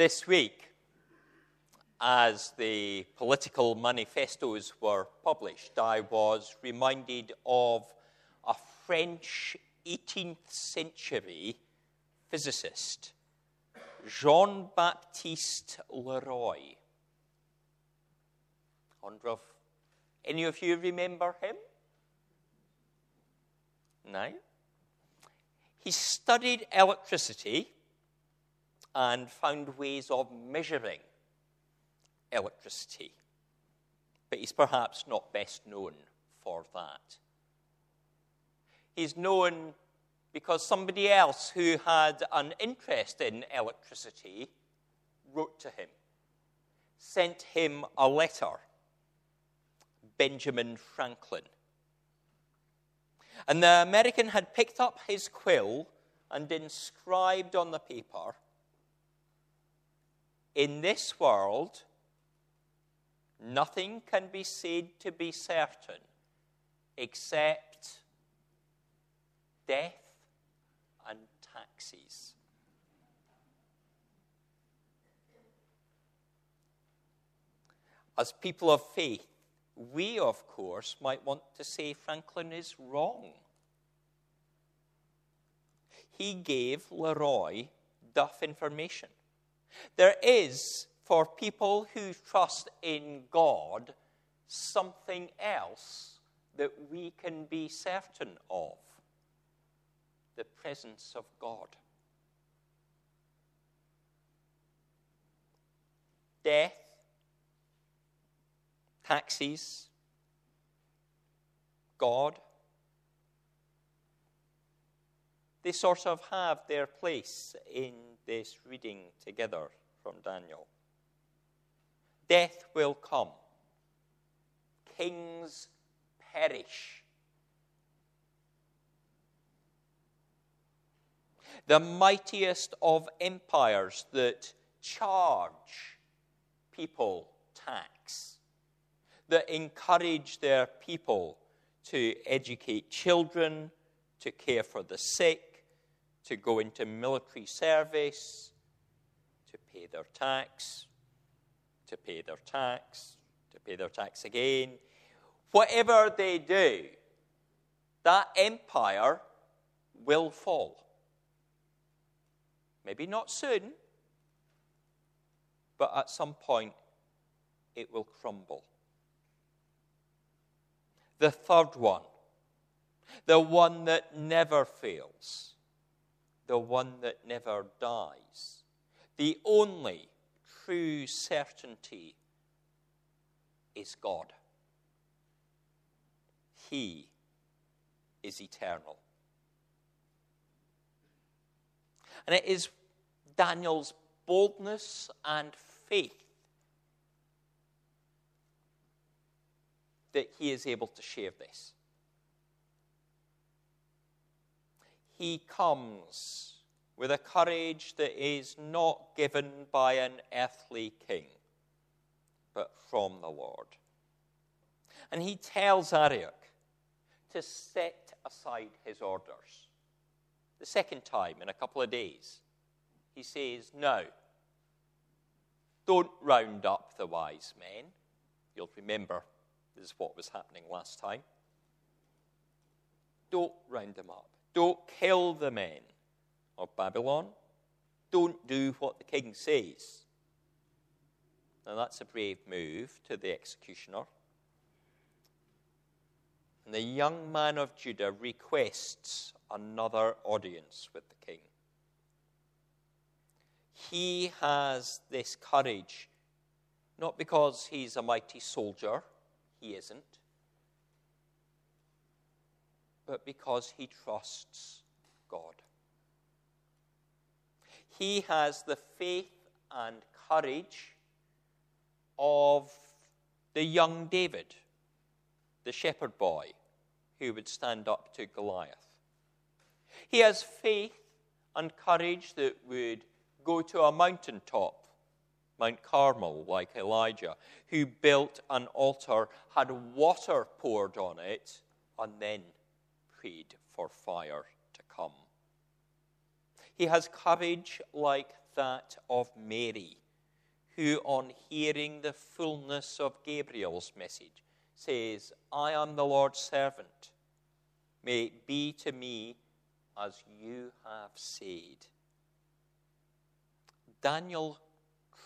This week, as the political manifestos were published, I was reminded of a French 18th century physicist, Jean Baptiste Leroy. Wonder if any of you remember him? No? He studied electricity and found ways of measuring electricity. But he's perhaps not best known for that. He's known because somebody else who had an interest in electricity wrote to him, sent him a letter Benjamin Franklin. And the American had picked up his quill and inscribed on the paper In this world, nothing can be said to be certain except death and taxes. As people of faith, we, of course, might want to say Franklin is wrong. He gave Leroy duff information. There is, for people who trust in God, something else that we can be certain of the presence of God. Death taxis, God. They sort of have their place in this reading together from Daniel. Death will come, kings perish. The mightiest of empires that charge people tax that encourage their people to educate children, to care for the sick, to go into military service, to pay their tax, to pay their tax, to pay their tax again. Whatever they do, that empire will fall. Maybe not soon, but at some point it will crumble. The third one, the one that never fails, the one that never dies, the only true certainty is God. He is eternal. And it is Daniel's boldness and faith that he is able to share this. He comes with a courage that is not given by an earthly king, but from the Lord. And he tells Arioch to set aside his orders. The second time in a couple of days, he says, No, don't round up the wise men. You'll remember this is what was happening last time. Don't round them up. Don't kill the men of Babylon. Don't do what the king says. Now, that's a brave move to the executioner. And the young man of Judah requests another audience with the king. He has this courage, not because he's a mighty soldier he isn't, but because he trusts God. He has the faith and courage of the young David, the shepherd boy who would stand up to Goliath. He has faith and courage that would go to a mountaintop Mount Carmel, like Elijah, who built an altar, had water poured on it, and then for fire to come. He has courage like that of Mary, who, on hearing the fullness of Gabriel's message, says, I am the Lord's servant. May it be to me as you have said. Daniel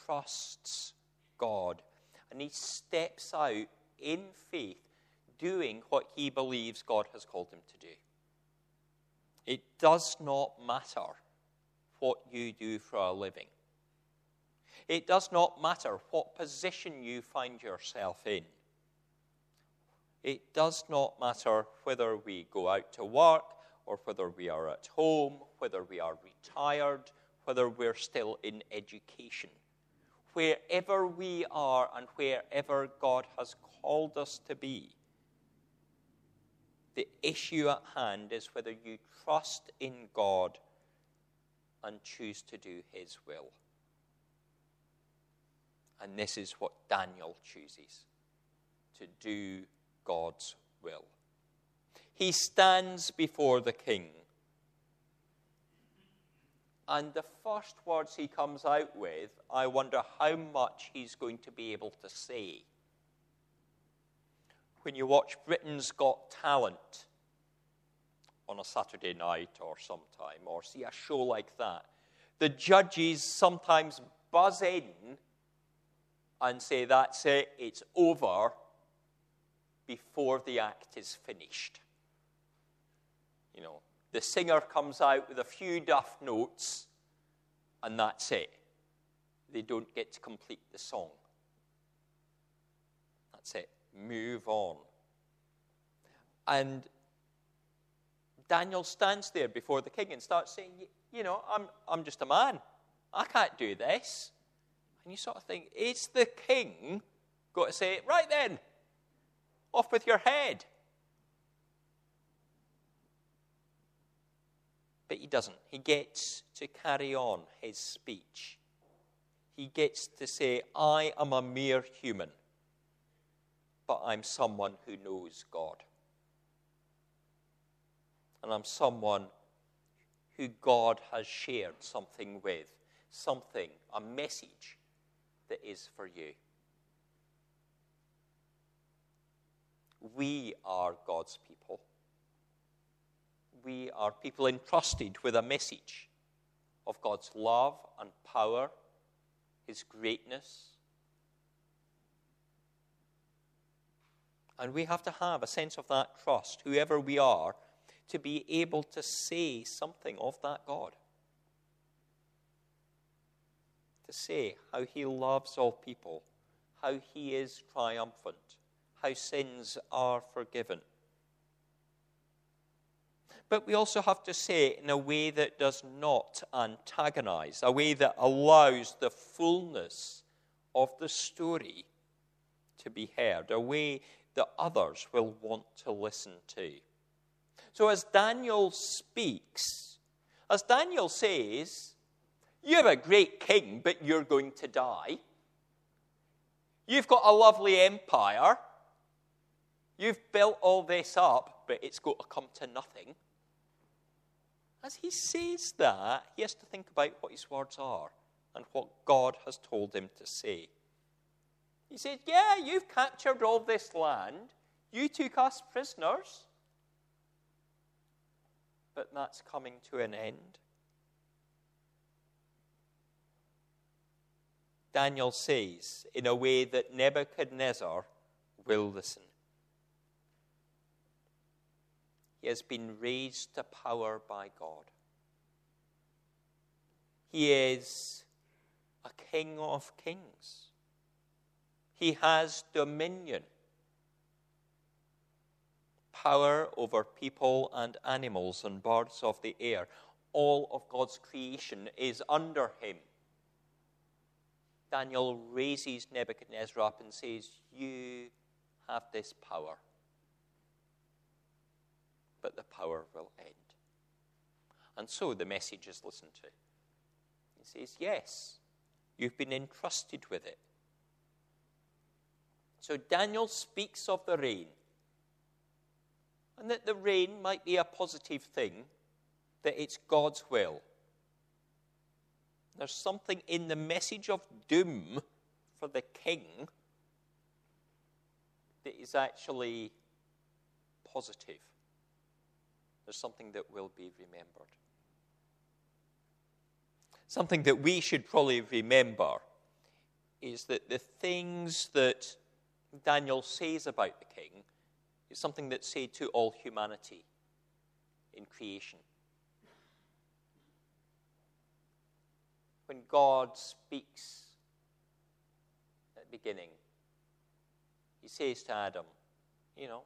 trusts God and he steps out in faith, doing what he believes God has called him to do. It does not matter what you do for a living. It does not matter what position you find yourself in. It does not matter whether we go out to work or whether we are at home, whether we are retired, whether we're still in education. Wherever we are and wherever God has called us to be, the issue at hand is whether you trust in God and choose to do His will. And this is what Daniel chooses to do God's will. He stands before the king. And the first words he comes out with, I wonder how much he's going to be able to say. When you watch Britain's Got Talent on a Saturday night or sometime, or see a show like that, the judges sometimes buzz in and say, That's it, it's over, before the act is finished. You know, the singer comes out with a few duff notes, and that's it. They don't get to complete the song. That's it. Move on. And Daniel stands there before the king and starts saying, You know, I'm, I'm just a man. I can't do this. And you sort of think, It's the king got to say, Right then, off with your head. But he doesn't. He gets to carry on his speech. He gets to say, I am a mere human, but I'm someone who knows God. And I'm someone who God has shared something with, something, a message that is for you. We are God's people we are people entrusted with a message of God's love and power, His greatness. And we have to have a sense of that trust, whoever we are, to be able to say something of that God. To say how He loves all people, how He is triumphant, how sins are forgiven but we also have to say it in a way that does not antagonize, a way that allows the fullness of the story to be heard, a way that others will want to listen to. So, as Daniel speaks, as Daniel says, You're a great king, but you're going to die. You've got a lovely empire. You've built all this up, but it's going to come to nothing as he says that, he has to think about what his words are and what God has told him to say. He said, Yeah, you've captured all this land. You took us prisoners. But that's coming to an end. Daniel says, in a way that Nebuchadnezzar will listen. He has been raised to power by God. He is a king of kings. He has dominion, power over people and animals and birds of the air. All of God's creation is under him. Daniel raises Nebuchadnezzar up and says, You have this power but the power will end. And so the message is listened to. He says, Yes, you've been entrusted with it. So Daniel speaks of the reign, and that the reign might be a positive thing, that it's God's will. There's something in the message of doom for the king that is actually positive. There's something that will be remembered. Something that we should probably remember is that the things that Daniel says about the king is something that's said to all humanity in creation. When God speaks at the beginning, he says to Adam, You know,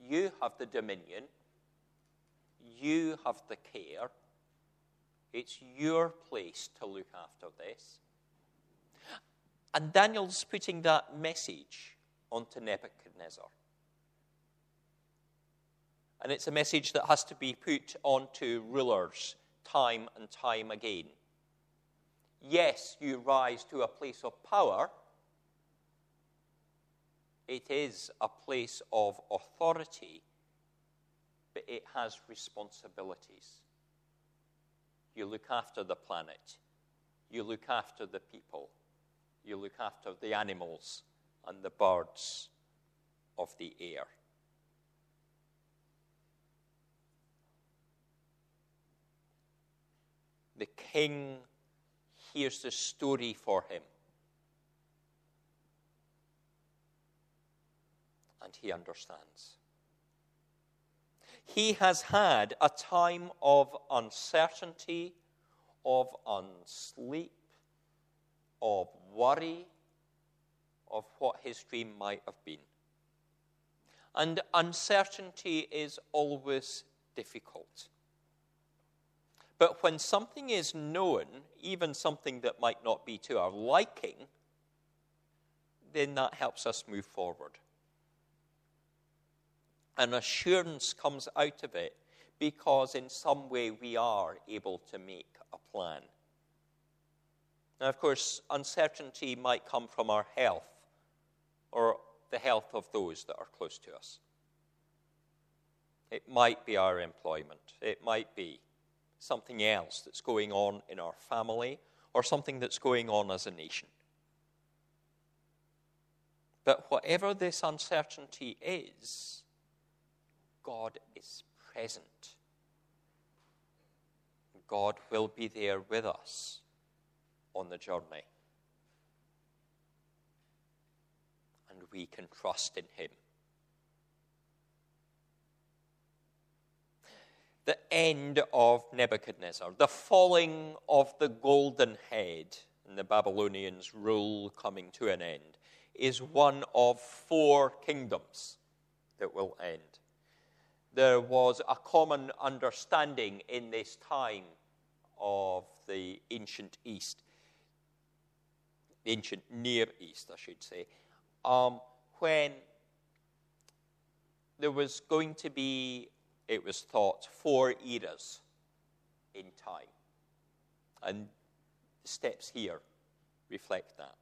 you have the dominion, you have the care, it's your place to look after this. And Daniel's putting that message onto Nebuchadnezzar. And it's a message that has to be put onto rulers time and time again. Yes, you rise to a place of power. It is a place of authority, but it has responsibilities. You look after the planet, you look after the people, you look after the animals and the birds of the air. The king hears the story for him. And he understands. He has had a time of uncertainty, of unsleep, of worry, of what his dream might have been. And uncertainty is always difficult. But when something is known, even something that might not be to our liking, then that helps us move forward. An assurance comes out of it because, in some way, we are able to make a plan. Now, of course, uncertainty might come from our health or the health of those that are close to us. It might be our employment. It might be something else that's going on in our family or something that's going on as a nation. But whatever this uncertainty is, God is present. God will be there with us on the journey. And we can trust in Him. the end of Nebuchadnezzar, the falling of the golden head, and the Babylonians' rule coming to an end, is one of four kingdoms that will end. There was a common understanding in this time of the ancient East, ancient Near East, I should say, um, when there was going to be it was thought, four eras in time. And the steps here reflect that.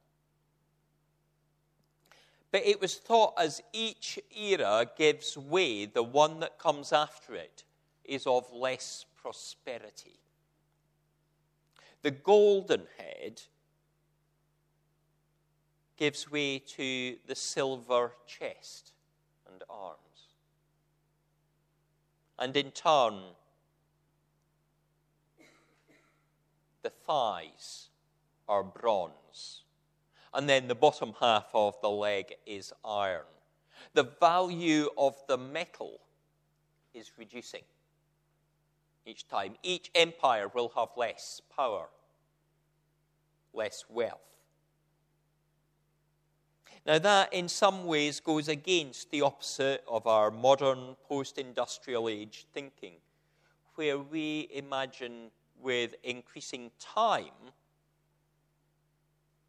But it was thought as each era gives way, the one that comes after it is of less prosperity. The golden head gives way to the silver chest and arms. and in turn, the thighs are bronze. And then the bottom half of the leg is iron. The value of the metal is reducing each time. Each empire will have less power, less wealth. Now, that in some ways goes against the opposite of our modern post industrial age thinking, where we imagine with increasing time,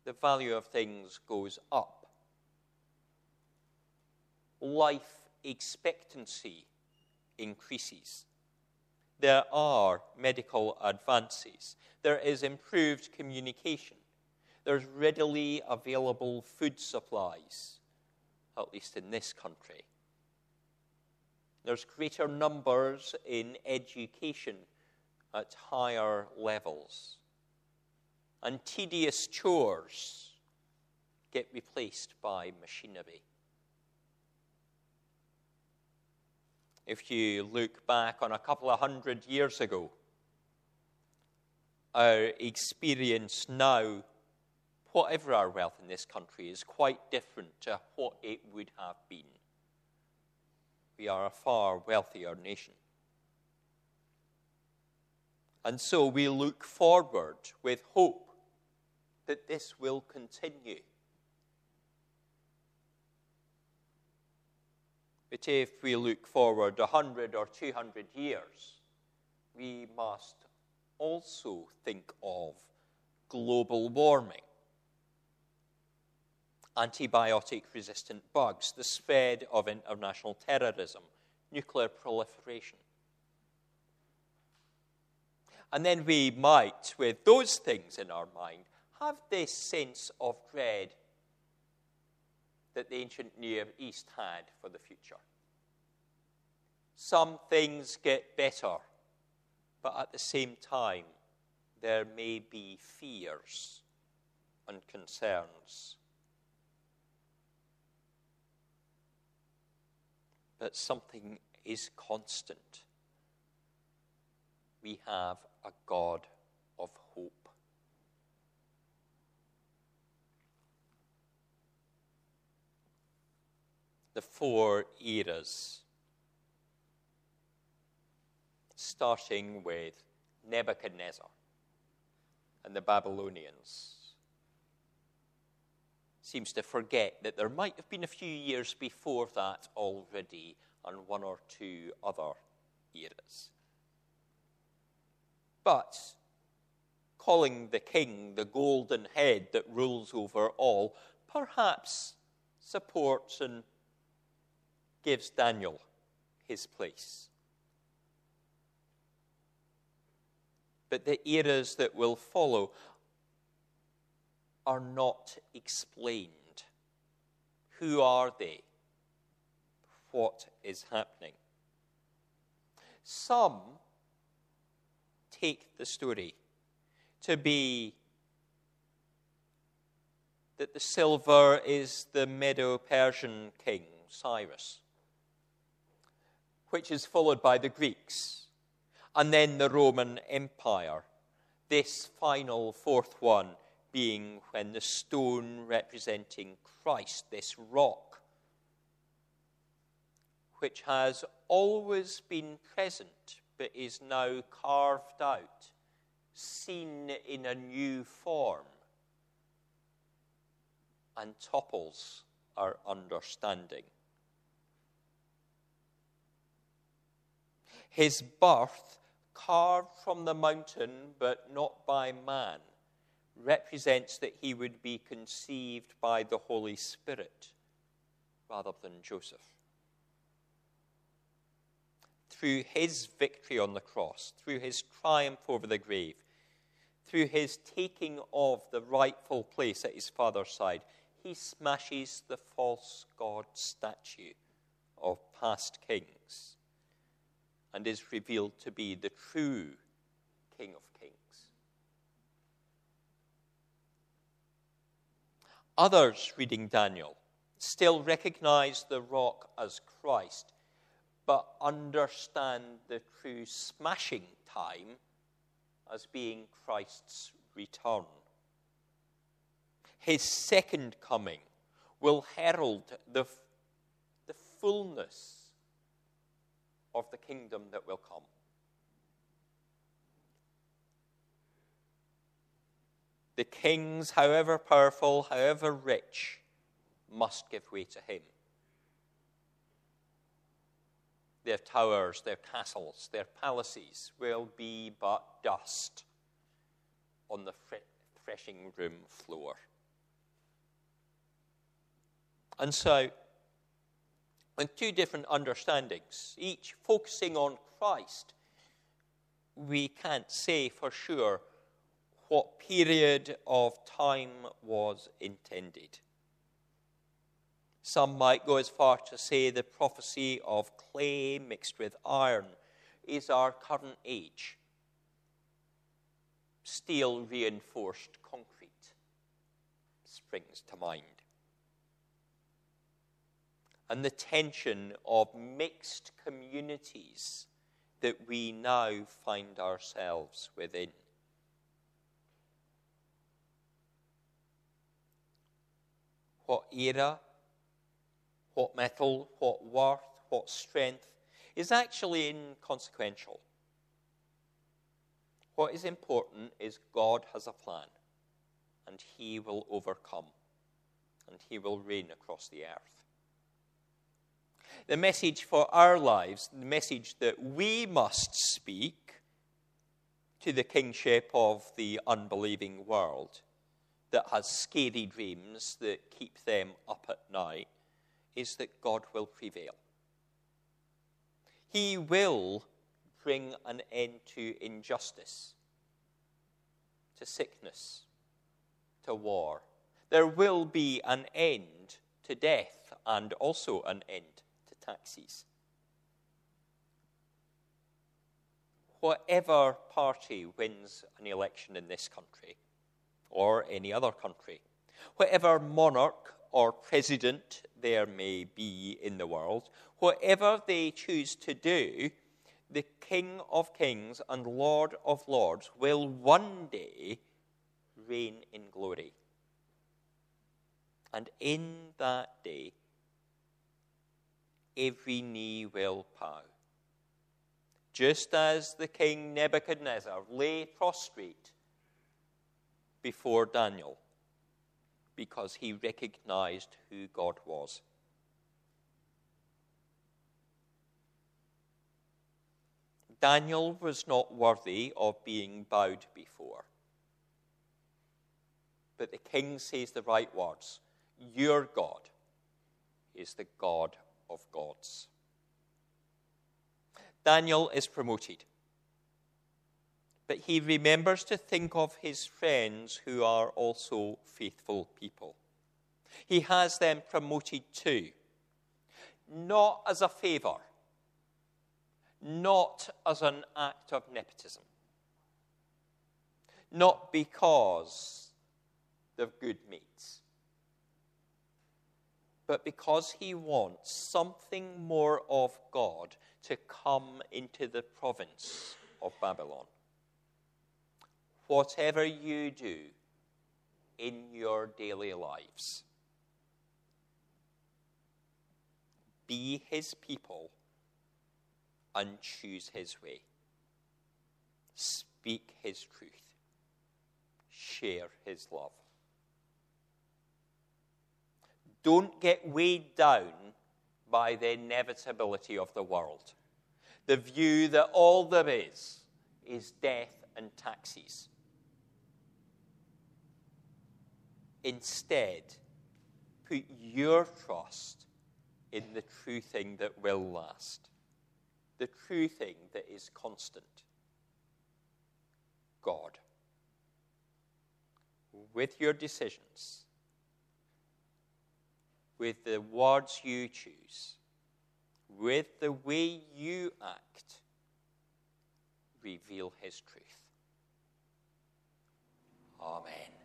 the value of things goes up. Life expectancy increases. There are medical advances. There is improved communication there's readily available food supplies, at least in this country. There's greater numbers in education at higher levels. and tedious chores get replaced by machinery. If you look back on a couple of hundred years ago, our experience now, whatever our wealth in this country, is quite different to what it would have been. We are a far wealthier nation. And so we look forward with hope that this will continue. But if we look forward 100 or 200 years, we must also think of global warming, antibiotic resistant bugs, the spread of international terrorism, nuclear proliferation. And then we might, with those things in our mind, have this sense of dread that the ancient Near East had for the future. Some things get better but at the same time, there may be fears and concerns. But something is constant. We have a God of hope. The four eras starting with Nebuchadnezzar and the Babylonians. Seems to forget that there might have been a few years before that already and one or two other eras. But calling the king the golden head that rules over all perhaps supports and gives Daniel his place. but the eras that will follow are not explained. Who are they? What is happening? Some take the story to be that the silver is the Medo Persian king, Cyrus, which is followed by the Greeks and then the Roman Empire. This final fourth one being when the stone representing Christ, this rock, which has always been present but is now carved out, seen in a new form, and topples our understanding. His birth carved from the mountain, but not by man, represents that he would be conceived by the Holy Spirit rather than Joseph. Through his victory on the cross, through his triumph over the grave, through his taking of the rightful place at his father's side, he smashes the false god statue of past kings and is revealed to be the true King of Kings. Others reading Daniel still recognize the rock as Christ, but understand the true smashing time as being Christ's return. His second coming will herald the, the fullness of the kingdom that will come. The kings, however powerful, however rich, must give way to him. Their towers, their castles, their palaces will be but dust on the threshing room floor. And so, and two different understandings, each focusing on Christ, we can't say for sure what period of time was intended. Some might go as far to say the prophecy of clay mixed with iron is our current age. steel reinforced concrete springs to mind. And the tension of mixed communities that we now find ourselves within. What era, what metal, what worth, what strength is actually inconsequential. What is important is God has a plan, and He will overcome, and He will reign across the earth. The message for our lives, the message that we must speak to the kingship of the unbelieving world that has scary dreams that keep them up at night, is that God will prevail. He will bring an end to injustice, to sickness, to war. There will be an end to death and also an end to taxes. Whatever party wins an election in this country or any other country, whatever monarch or president there may be in the world, whatever they choose to do, the King of Kings and Lord of Lords will one day reign in glory. And in that day, every knee will bow. Just as the king Nebuchadnezzar lay prostrate before Daniel because he recognized who God was. Daniel was not worthy of being bowed before. But the king says the right words Your God is the God of gods. Daniel is promoted. But he remembers to think of his friends who are also faithful people. He has them promoted too, not as a favor, not as an act of nepotism, not because they're good mates, but because he wants something more of God to come into the province of Babylon whatever you do in your daily lives. Be his people and choose his way. Speak his truth. Share his love. Don't get weighed down by the inevitability of the world. The view that all there is is death and taxes. Instead, put your trust in the true thing that will last, the true thing that is constant God. With your decisions, with the words you choose, with the way you act, reveal his truth. Amen.